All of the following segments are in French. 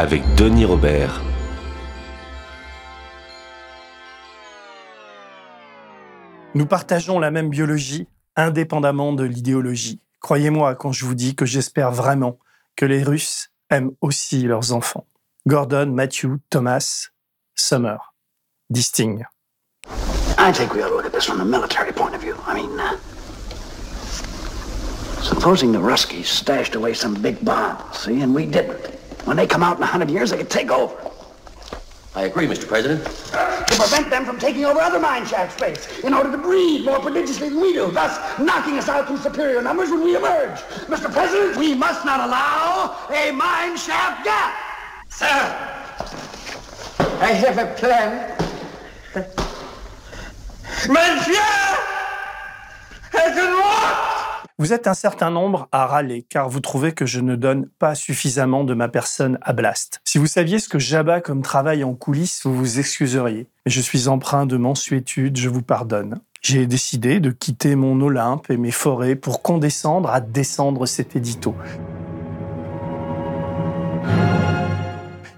avec Denis Robert. Nous partageons la même biologie, indépendamment de l'idéologie. Croyez-moi quand je vous dis que j'espère vraiment que les Russes aiment aussi leurs enfants. Gordon, Matthew, Thomas, Summer. Distingue. I think we ought to look at this from a military point of view. I mean, uh, supposing the Ruskies stashed away some big bomb, see, and we didn't. When they come out in a hundred years, they could take over. I agree, Mr. President. To prevent them from taking over other mine shaft space in order to breed more prodigiously than we do, thus knocking us out through superior numbers when we emerge. Mr. President, we must not allow a mine shaft gap. Sir, I have a plan. Monsieur has been Vous êtes un certain nombre à râler car vous trouvez que je ne donne pas suffisamment de ma personne à Blast. Si vous saviez ce que j'abats comme travail en coulisses, vous vous excuseriez. Mais je suis empreint de mensuétude, je vous pardonne. J'ai décidé de quitter mon Olympe et mes forêts pour condescendre à descendre cet édito.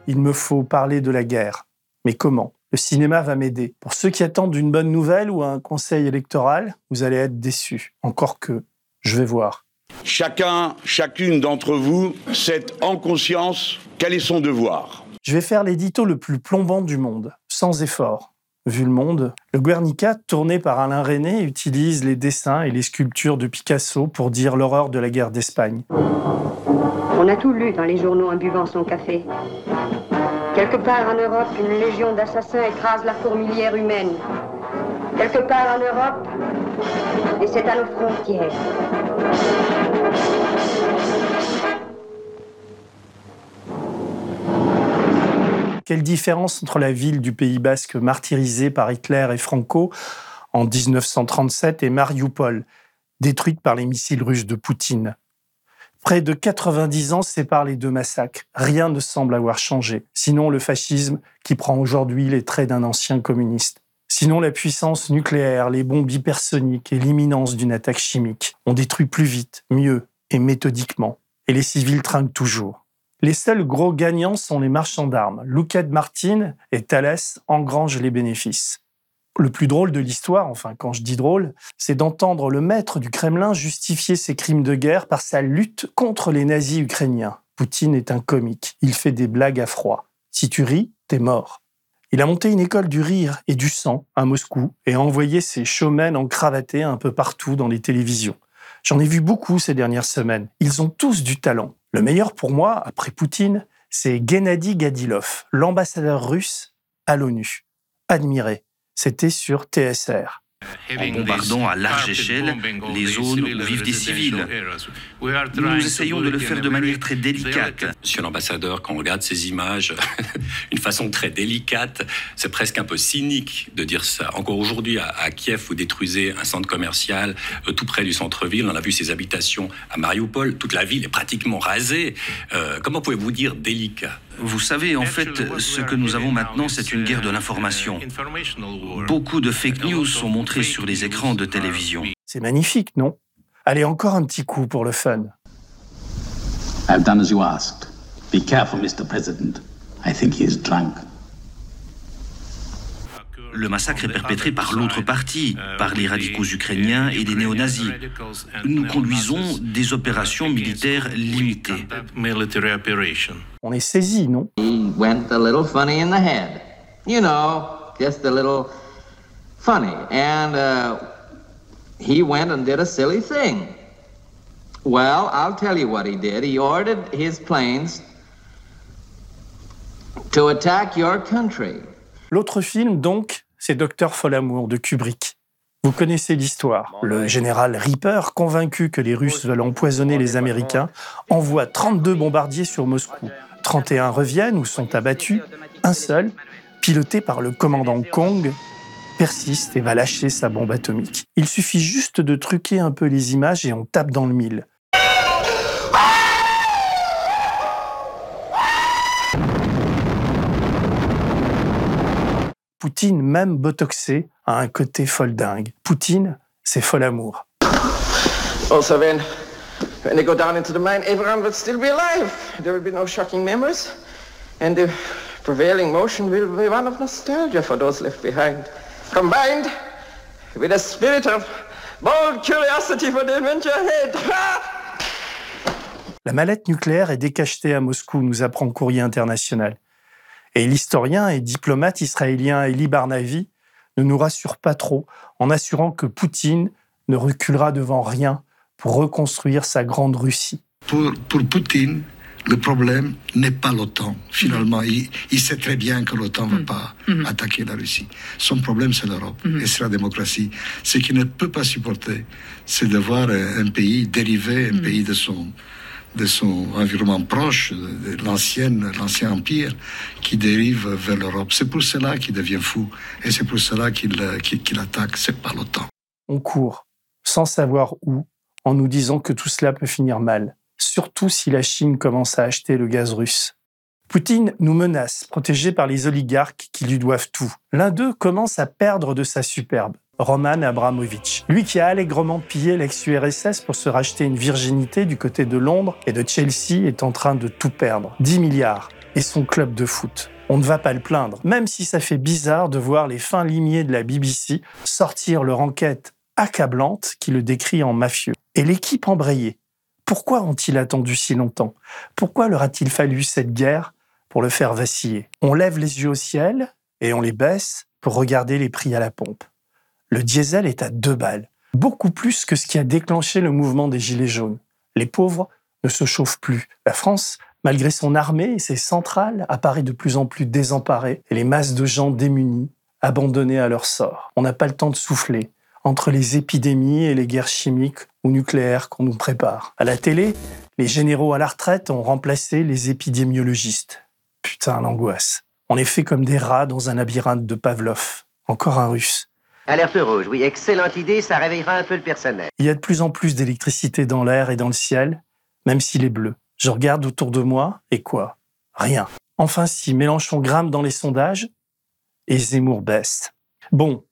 Il me faut parler de la guerre. Mais comment? Le cinéma va m'aider. Pour ceux qui attendent une bonne nouvelle ou un conseil électoral, vous allez être déçus. Encore que je vais voir. Chacun, chacune d'entre vous sait en conscience quel est son devoir. Je vais faire l'édito le plus plombant du monde, sans effort. Vu le monde, le Guernica, tourné par Alain René, utilise les dessins et les sculptures de Picasso pour dire l'horreur de la guerre d'Espagne. On a tout lu dans les journaux en buvant son café. Quelque part en Europe, une légion d'assassins écrase la fourmilière humaine. Quelque part en Europe, et c'est à nos frontières. Quelle différence entre la ville du Pays basque martyrisée par Hitler et Franco en 1937 et Mariupol, détruite par les missiles russes de Poutine? Près de 90 ans séparent les deux massacres. Rien ne semble avoir changé, sinon le fascisme qui prend aujourd'hui les traits d'un ancien communiste. Sinon, la puissance nucléaire, les bombes hypersoniques et l'imminence d'une attaque chimique. ont détruit plus vite, mieux et méthodiquement. Et les civils trinquent toujours. Les seuls gros gagnants sont les marchands d'armes. Lockheed Martin et Thales engrangent les bénéfices. Le plus drôle de l'histoire, enfin quand je dis drôle, c'est d'entendre le maître du Kremlin justifier ses crimes de guerre par sa lutte contre les nazis ukrainiens. Poutine est un comique, il fait des blagues à froid. Si tu ris, t'es mort. Il a monté une école du rire et du sang à Moscou et a envoyé ses showmen en cravaté un peu partout dans les télévisions. J'en ai vu beaucoup ces dernières semaines. Ils ont tous du talent. Le meilleur pour moi, après Poutine, c'est Gennady Gadilov, l'ambassadeur russe à l'ONU. Admiré. C'était sur TSR en bombardant à large échelle les zones où vivent des civils. Nous essayons de le faire de manière très délicate. Monsieur l'ambassadeur, quand on regarde ces images, une façon très délicate, c'est presque un peu cynique de dire ça. Encore aujourd'hui, à, Kiev, vous détruisez un centre commercial euh, tout près du centre-ville. On a vu ses habitations à Mariupol. Toute la ville est pratiquement rasée. Euh, comment pouvez-vous dire délicat? Vous savez, en fait, ce que nous avons maintenant, c'est une guerre de l'information. Beaucoup de fake news sont sur les écrans de télévision. C'est magnifique, non? Allez, encore un petit coup pour le fun. I've done as you asked. Be careful, Mr. President. I think he is drunk. Le massacre est perpétré par l'autre partie, par les radicaux ukrainiens et des néo-nazis. Nous conduisons des opérations militaires limitées. On est saisi, non? He went a little funny in the head. You know, just a little funny. And uh, he went and did a silly thing. Well, I'll tell you what he did. He ordered his planes to attack your country. L'autre film, donc, c'est Docteur Folamour de Kubrick. Vous connaissez l'histoire. Le général Reaper, convaincu que les Russes veulent empoisonner les Américains, envoie 32 bombardiers sur Moscou. 31 reviennent ou sont abattus. Un seul, piloté par le commandant Kong, persiste et va lâcher sa bombe atomique. Il suffit juste de truquer un peu les images et on tape dans le mille. Poutine, même botoxé, a un côté foldingue. Poutine, c'est fol amour. Also, when, when they go down into the mine, everyone will still be alive. There will be no shocking memories. And the prevailing motion will be one of nostalgia for those left behind. Combined with a spirit of bold curiosity for the adventure ahead. La mallette nucléaire est décachetée à Moscou, nous apprend Courrier International. Et l'historien et diplomate israélien Eli Barnavi ne nous rassure pas trop en assurant que Poutine ne reculera devant rien pour reconstruire sa grande Russie. Pour, pour Poutine, le problème n'est pas l'OTAN. Finalement, il, il, sait très bien que l'OTAN ne va pas attaquer la Russie. Son problème, c'est l'Europe et c'est la démocratie. Ce qu'il ne peut pas supporter, c'est de voir un pays dériver, un pays de son, de son environnement proche, de l'ancienne, l'ancien empire, qui dérive vers l'Europe. C'est pour cela qu'il devient fou et c'est pour cela qu'il qu'il attaque. C'est pas l'OTAN. On court, sans savoir où, en nous disant que tout cela peut finir mal, surtout si la Chine commence à acheter le gaz russe. Poutine nous menace, protégé par les oligarques qui lui doivent tout. L'un d'eux commence à perdre de sa superbe. Roman Abramovich. Lui qui a allègrement pillé l'ex-URSS pour se racheter une virginité du côté de Londres et de Chelsea est en train de tout perdre. 10 milliards. Et son club de foot. On ne va pas le plaindre, même si ça fait bizarre de voir les fins limiers de la BBC sortir leur enquête accablante qui le décrit en mafieux. Et l'équipe embrayée. Pourquoi ont-ils attendu si longtemps? Pourquoi leur a-t-il fallu cette guerre pour le faire vaciller? On lève les yeux au ciel et on les baisse pour regarder les prix à la pompe le diesel est à deux balles, beaucoup plus que ce qui a déclenché le mouvement des Gilets jaunes. Les pauvres ne se chauffent plus. La France, malgré son armée et ses centrales, apparaît de plus en plus désemparée et les masses de gens démunis, abandonnés à leur sort. On n'a pas le temps de souffler entre les épidémies et les guerres chimiques ou nucléaires qu'on nous prépare. À la télé, les généraux à la retraite ont remplacé les épidémiologistes. Putain, l'angoisse. On est fait comme des rats dans un labyrinthe de Pavlov. Encore un russe. Alerte rouge, oui, excellente idée, ça réveillera un peu le personnel. Il y a de plus en plus d'électricité dans l'air et dans le ciel, même s'il est bleu. Je regarde autour de moi, et quoi? Rien. Enfin si, Mélenchon grimpe dans les sondages, et Zemmour baisse. Bon,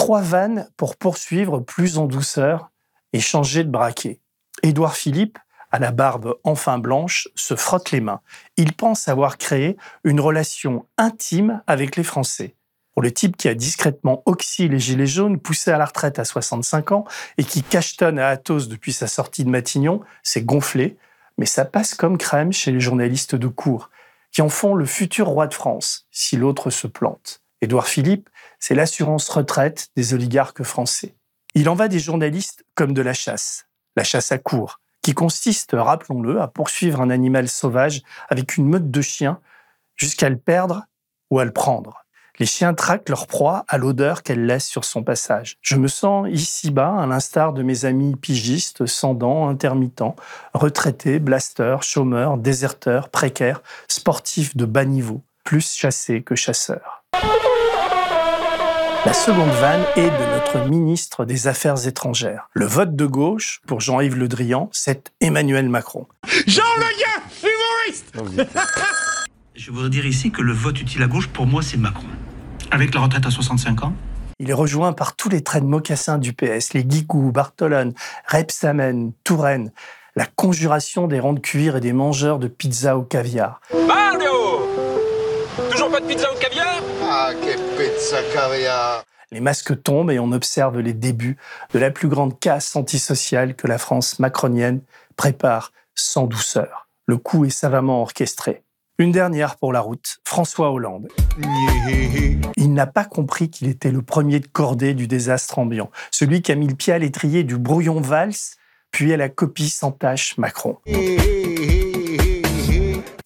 trois vannes pour poursuivre plus en douceur et changer de braquet. Édouard Philippe, à la barbe enfin blanche, se frotte les mains. Il pense avoir créé une relation intime avec les Français pour le type qui a discrètement oxy les gilets jaunes, poussé à la retraite à 65 ans et qui cachetonne à Athos depuis sa sortie de Matignon, c'est gonflé, mais ça passe comme crème chez les journalistes de cour, qui en font le futur roi de France, si l'autre se plante. Édouard Philippe, c'est l'assurance retraite des oligarques français. Il en va des journalistes comme de la chasse, la chasse à court, qui consiste, rappelons-le, à poursuivre un animal sauvage avec une meute de chiens jusqu'à le perdre ou à le prendre. Les chiens traquent leur proie à l'odeur qu'elle laisse sur son passage. Je me sens ici-bas, à l'instar de mes amis pigistes, sans intermittents, retraités, blasters, chômeurs, déserteurs, précaires, sportifs de bas niveau, plus chassés que chasseurs. La seconde vanne est de notre ministre des Affaires étrangères. Le vote de gauche, pour Jean-Yves Le Drian, c'est Emmanuel Macron. Jean Le humoriste Je voudrais dire ici que le vote utile à gauche, pour moi, c'est Macron. Avec la retraite à 65 ans Il est rejoint par tous les traits de mocassins du PS, les Guigou, Bartolone, Repsamen, Touraine, la conjuration des ronds de cuir et des mangeurs de pizza au caviar. Mario Toujours pas de pizza au caviar? Ah, que pizza caviar Les masques tombent et on observe les débuts de la plus grande casse antisociale que la France macronienne prépare sans douceur. Le coup est savamment orchestré. Une dernière pour la route, François Hollande. Il n'a pas compris qu'il était le premier de cordée du désastre ambiant, celui qui a mis le pied à l'étrier du brouillon valse, puis à la copie sans tache Macron.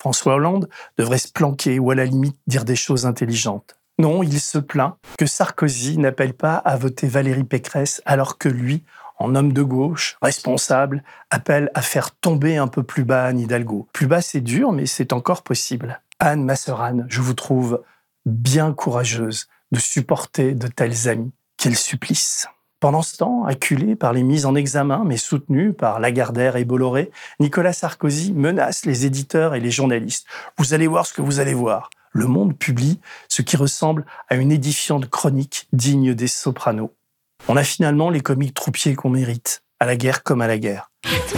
François Hollande devrait se planquer ou à la limite dire des choses intelligentes. Non, il se plaint que Sarkozy n'appelle pas à voter Valérie Pécresse alors que lui en homme de gauche, responsable, appelle à faire tomber un peu plus bas Anne Hidalgo. Plus bas, c'est dur, mais c'est encore possible. Anne, ma Anne, je vous trouve bien courageuse de supporter de tels amis. Quel supplice pendant ce temps, acculé par les mises en examen, mais soutenu par Lagardère et Bolloré, Nicolas Sarkozy menace les éditeurs et les journalistes. Vous allez voir ce que vous allez voir. Le Monde publie ce qui ressemble à une édifiante chronique digne des sopranos. On a finalement les comiques troupiers qu'on mérite, à la guerre comme à la guerre.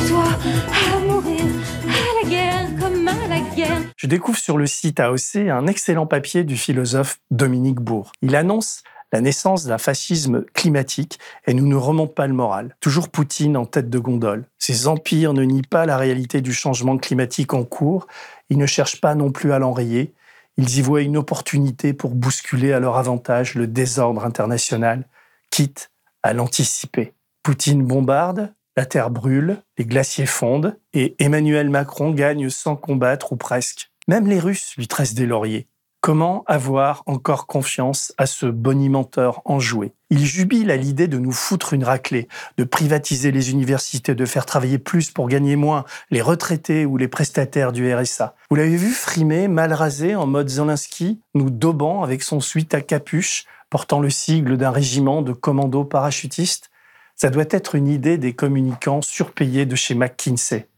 Toi, à mourir, à la guerre comme à la guerre. Je découvre sur le site AOC un excellent papier du philosophe Dominique Bourg. Il annonce la naissance d'un fascisme climatique et nous ne remonte pas le moral. Toujours Poutine en tête de gondole. Ces empires ne nient pas la réalité du changement climatique en cours, ils ne cherchent pas non plus à l'enrayer, ils y voient une opportunité pour bousculer à leur avantage le désordre international, quitte à l'anticiper. Poutine bombarde, la terre brûle, les glaciers fondent, et Emmanuel Macron gagne sans combattre ou presque. Même les Russes lui tressent des lauriers. Comment avoir encore confiance à ce bonimenteur enjoué? Il jubile à l'idée de nous foutre une raclée, de privatiser les universités, de faire travailler plus pour gagner moins les retraités ou les prestataires du RSA. Vous l'avez vu frimer, mal rasé, en mode Zelensky, nous daubant avec son suite à capuche, portant le sigle d'un régiment de commandos parachutistes Ça doit être une idée des communicants surpayés de chez McKinsey.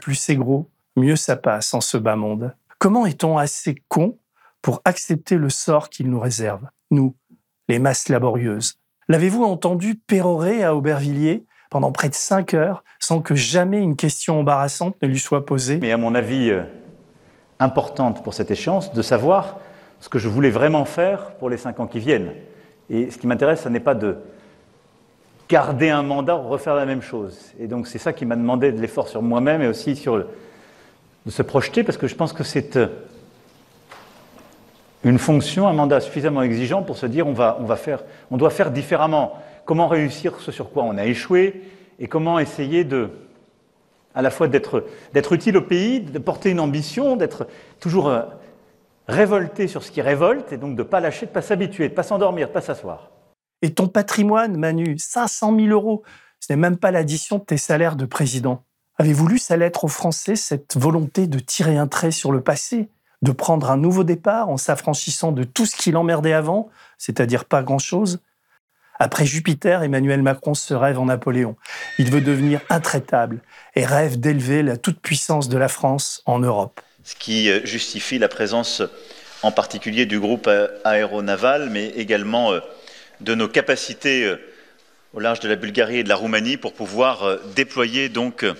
Plus c'est gros, mieux ça passe en ce bas monde. Comment est-on assez con pour accepter le sort qu'il nous réserve, nous, les masses laborieuses? L'avez-vous entendu pérorer à Aubervilliers pendant près de cinq heures sans que jamais une question embarrassante ne lui soit posée? Mais à mon avis, euh, importante pour cette échéance, de savoir ce que je voulais vraiment faire pour les cinq ans qui viennent. Et ce qui m'intéresse, ce n'est pas de garder un mandat refaire la même chose. Et donc c'est ça qui m'a demandé de l'effort sur moi-même et aussi sur de se projeter, parce que je pense que c'est euh, une fonction, un mandat suffisamment exigeant pour se dire on, va, on, va faire, on doit faire différemment. Comment réussir ce sur quoi on a échoué et comment essayer de, à la fois d'être utile au pays, de porter une ambition, d'être toujours euh, révolté sur ce qui révolte et donc de ne pas lâcher, de ne pas s'habituer, de ne pas s'endormir, de ne pas s'asseoir. Et ton patrimoine, Manu, 500 000 euros, ce n'est même pas l'addition de tes salaires de président. Avez-vous lu sa lettre aux Français, cette volonté de tirer un trait sur le passé, de prendre un nouveau départ en s'affranchissant de tout ce qui l'emmerdait avant, c'est-à-dire pas grand-chose? Après Jupiter, Emmanuel Macron se rêve en Napoléon. Il veut devenir intraitable et rêve d'élever la toute-puissance de la France en Europe. Ce qui euh, justifie la présence en particulier du groupe aéronaval, mais également euh, de nos capacités euh, au large de la Bulgarie et de la Roumanie pour pouvoir euh, déployer donc, euh,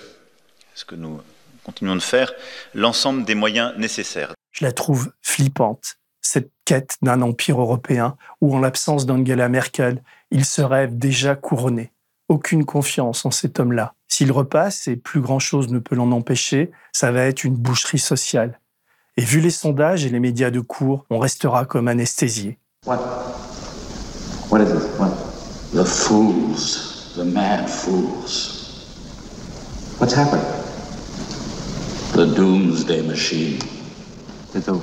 ce que nous continuons de faire, l'ensemble des moyens nécessaires. Je la trouve flippante, cette quête d'un empire européen où, en l'absence d'Angela Merkel, il se rêve déjà couronné. Aucune confiance en cet homme-là. S'il repasse, et plus grand-chose ne peut l'en empêcher, ça va être une boucherie sociale. Et vu les sondages et les médias de cours, on restera comme anesthésié. What is it? What? The fools. The mad fools. What's happened? The doomsday machine. The, the,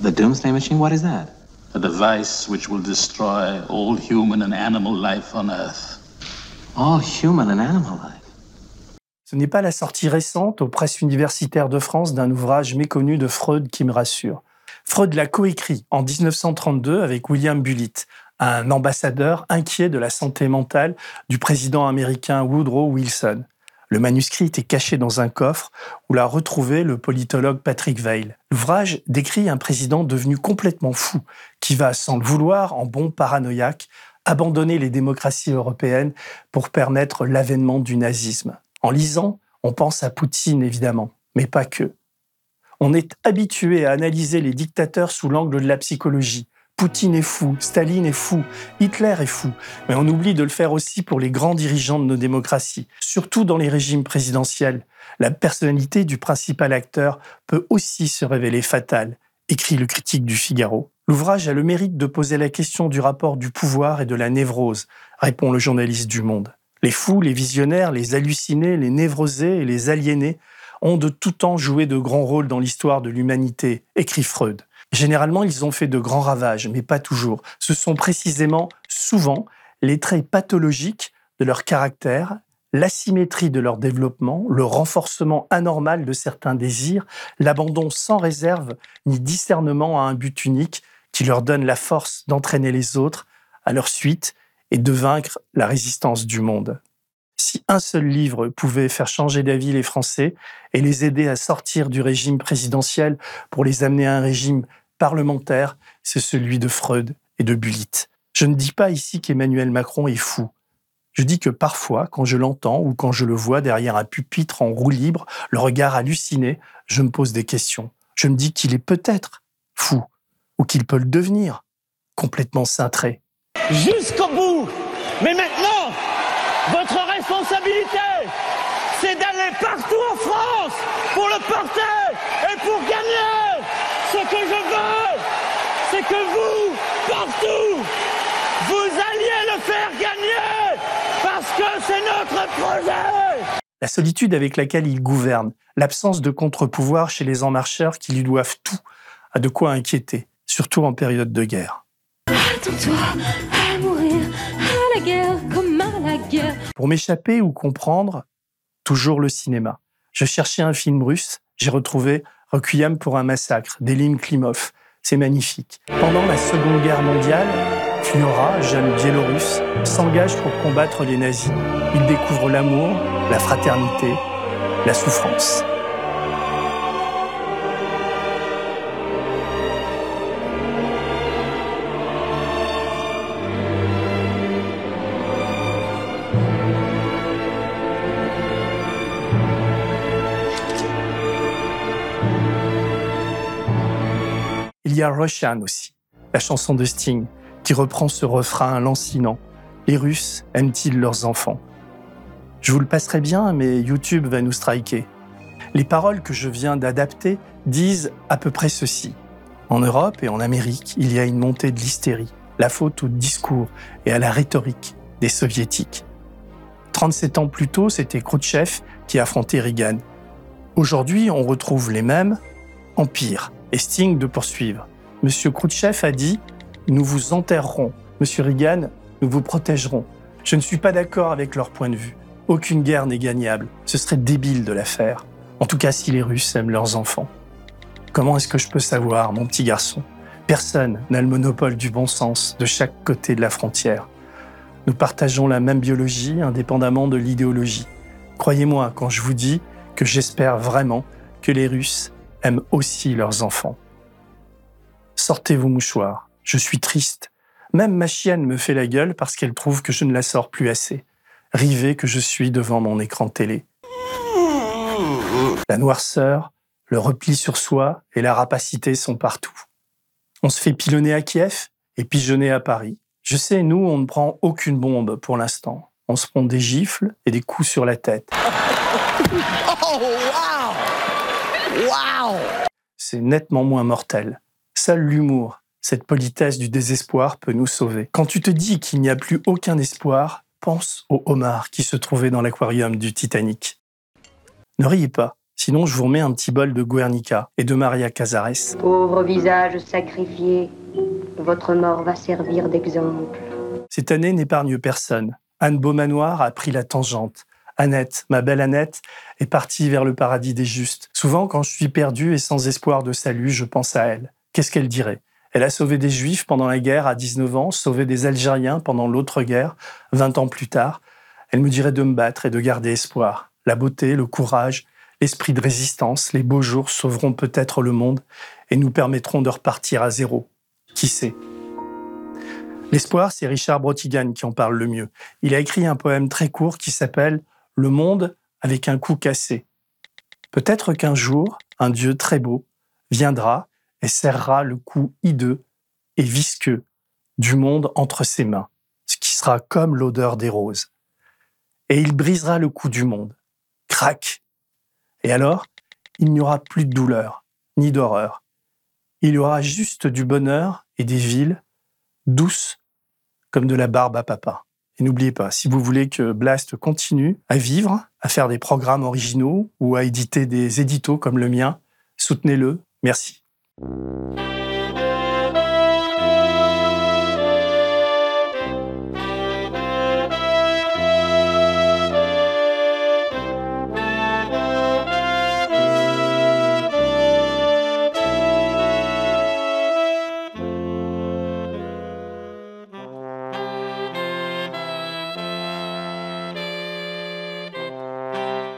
the doomsday machine? What is that? A device which will destroy all human and animal life on Earth. All human and animal life? Ce n'est pas la sortie récente aux presses universitaires de France d'un ouvrage méconnu de Freud qui me rassure. Freud l'a coécrit en 1932 avec William Bullitt, un ambassadeur inquiet de la santé mentale du président américain Woodrow Wilson. Le manuscrit était caché dans un coffre où l'a retrouvé le politologue Patrick Veil. L'ouvrage décrit un président devenu complètement fou, qui va, sans le vouloir, en bon paranoïaque, abandonner les démocraties européennes pour permettre l'avènement du nazisme. En lisant, on pense à Poutine évidemment, mais pas que. On est habitué à analyser les dictateurs sous l'angle de la psychologie, Poutine est fou, Staline est fou, Hitler est fou, mais on oublie de le faire aussi pour les grands dirigeants de nos démocraties, surtout dans les régimes présidentiels. La personnalité du principal acteur peut aussi se révéler fatale, écrit le critique du Figaro. L'ouvrage a le mérite de poser la question du rapport du pouvoir et de la névrose, répond le journaliste du Monde. Les fous, les visionnaires, les hallucinés, les névrosés et les aliénés ont de tout temps joué de grands rôles dans l'histoire de l'humanité, écrit Freud. Généralement, ils ont fait de grands ravages, mais pas toujours. Ce sont précisément, souvent, les traits pathologiques de leur caractère, l'asymétrie de leur développement, le renforcement anormal de certains désirs, l'abandon sans réserve ni discernement à un but unique qui leur donne la force d'entraîner les autres à leur suite et de vaincre la résistance du monde. Si un seul livre pouvait faire changer d'avis les Français et les aider à sortir du régime présidentiel pour les amener à un régime parlementaire, c'est celui de Freud et de Bullitt. Je ne dis pas ici qu'Emmanuel Macron est fou. Je dis que parfois, quand je l'entends ou quand je le vois derrière un pupitre en roue libre, le regard halluciné, je me pose des questions. Je me dis qu'il est peut-être fou, ou qu'il peut le devenir, complètement cintré. Jusqu'au bout Mais maintenant, votre responsabilité, c'est d'aller partout en France pour le porter et pour gagner. Ce que je veux, c'est que vous, partout, vous alliez le faire gagner parce que c'est notre projet. La solitude avec laquelle il gouverne, l'absence de contre-pouvoir chez les en marcheurs qui lui doivent tout, a de quoi inquiéter, surtout en période de guerre. Attends-toi à mourir à la guerre comme à la guerre. Pour m'échapper ou comprendre, toujours le cinéma. Je cherchais un film russe, j'ai retrouvé Requiem pour un massacre d'Elim Klimov. C'est magnifique. Pendant la Seconde Guerre mondiale, Fiora, jeune biélorusse, s'engage pour combattre les nazis. Il découvre l'amour, la fraternité, la souffrance. Il y a Russian aussi, la chanson de Sting, qui reprend ce refrain lancinant. Les Russes aiment-ils leurs enfants? Je vous le passerai bien, mais YouTube va nous striker. Les paroles que je viens d'adapter disent à peu près ceci. En Europe et en Amérique, il y a une montée de l'hystérie, la faute au discours et à la rhétorique des soviétiques. 37 ans plus tôt, c'était Khrouchtchev qui affrontait Reagan. Aujourd'hui, on retrouve les mêmes, en pire, et Sting de poursuivre. Monsieur Khrouchtchev a dit Nous vous enterrerons. Monsieur Reagan, nous vous protégerons. Je ne suis pas d'accord avec leur point de vue. Aucune guerre n'est gagnable. Ce serait débile de la faire. En tout cas, si les Russes aiment leurs enfants. Comment est-ce que je peux savoir, mon petit garçon? Personne n'a le monopole du bon sens de chaque côté de la frontière. Nous partageons la même biologie indépendamment de l'idéologie. Croyez-moi quand je vous dis que j'espère vraiment que les Russes aiment aussi leurs enfants. Sortez vos mouchoirs, je suis triste. Même ma chienne me fait la gueule parce qu'elle trouve que je ne la sors plus assez. Rivé que je suis devant mon écran télé. La noirceur, le repli sur soi et la rapacité sont partout. On se fait pilonner à Kiev et pigeonner à Paris. Je sais, nous, on ne prend aucune bombe pour l'instant. On se prend des gifles et des coups sur la tête. Oh, Wow C'est nettement moins mortel. Seul l'humour, cette politesse du désespoir peut nous sauver. Quand tu te dis qu'il n'y a plus aucun espoir, pense au homard qui se trouvait dans l'aquarium du Titanic. Ne riez pas, sinon je vous remets un petit bol de Guernica et de Maria Casares. Pauvre visage sacrifié, votre mort va servir d'exemple. Cette année n'épargne personne. Anne Beaumanoir a pris la tangente. Annette, ma belle Annette, est partie vers le paradis des justes. Souvent, quand je suis perdu et sans espoir de salut, je pense à elle. Qu'est-ce qu'elle dirait? Elle a sauvé des Juifs pendant la guerre à 19 ans, sauvé des Algériens pendant l'autre guerre, 20 ans plus tard. Elle me dirait de me battre et de garder espoir. La beauté, le courage, l'esprit de résistance, les beaux jours sauveront peut-être le monde et nous permettront de repartir à zéro. Qui sait? L'espoir, c'est Richard Brotigan qui en parle le mieux. Il a écrit un poème très court qui s'appelle Le monde avec un coup cassé. Peut-être qu'un jour, un Dieu très beau viendra et serrera le cou hideux et visqueux du monde entre ses mains, ce qui sera comme l'odeur des roses. Et il brisera le cou du monde. Crac Et alors, il n'y aura plus de douleur, ni d'horreur. Il y aura juste du bonheur et des villes douces comme de la barbe à papa. Et n'oubliez pas, si vous voulez que Blast continue à vivre, à faire des programmes originaux ou à éditer des éditos comme le mien, soutenez-le. Merci.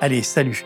Allez, salut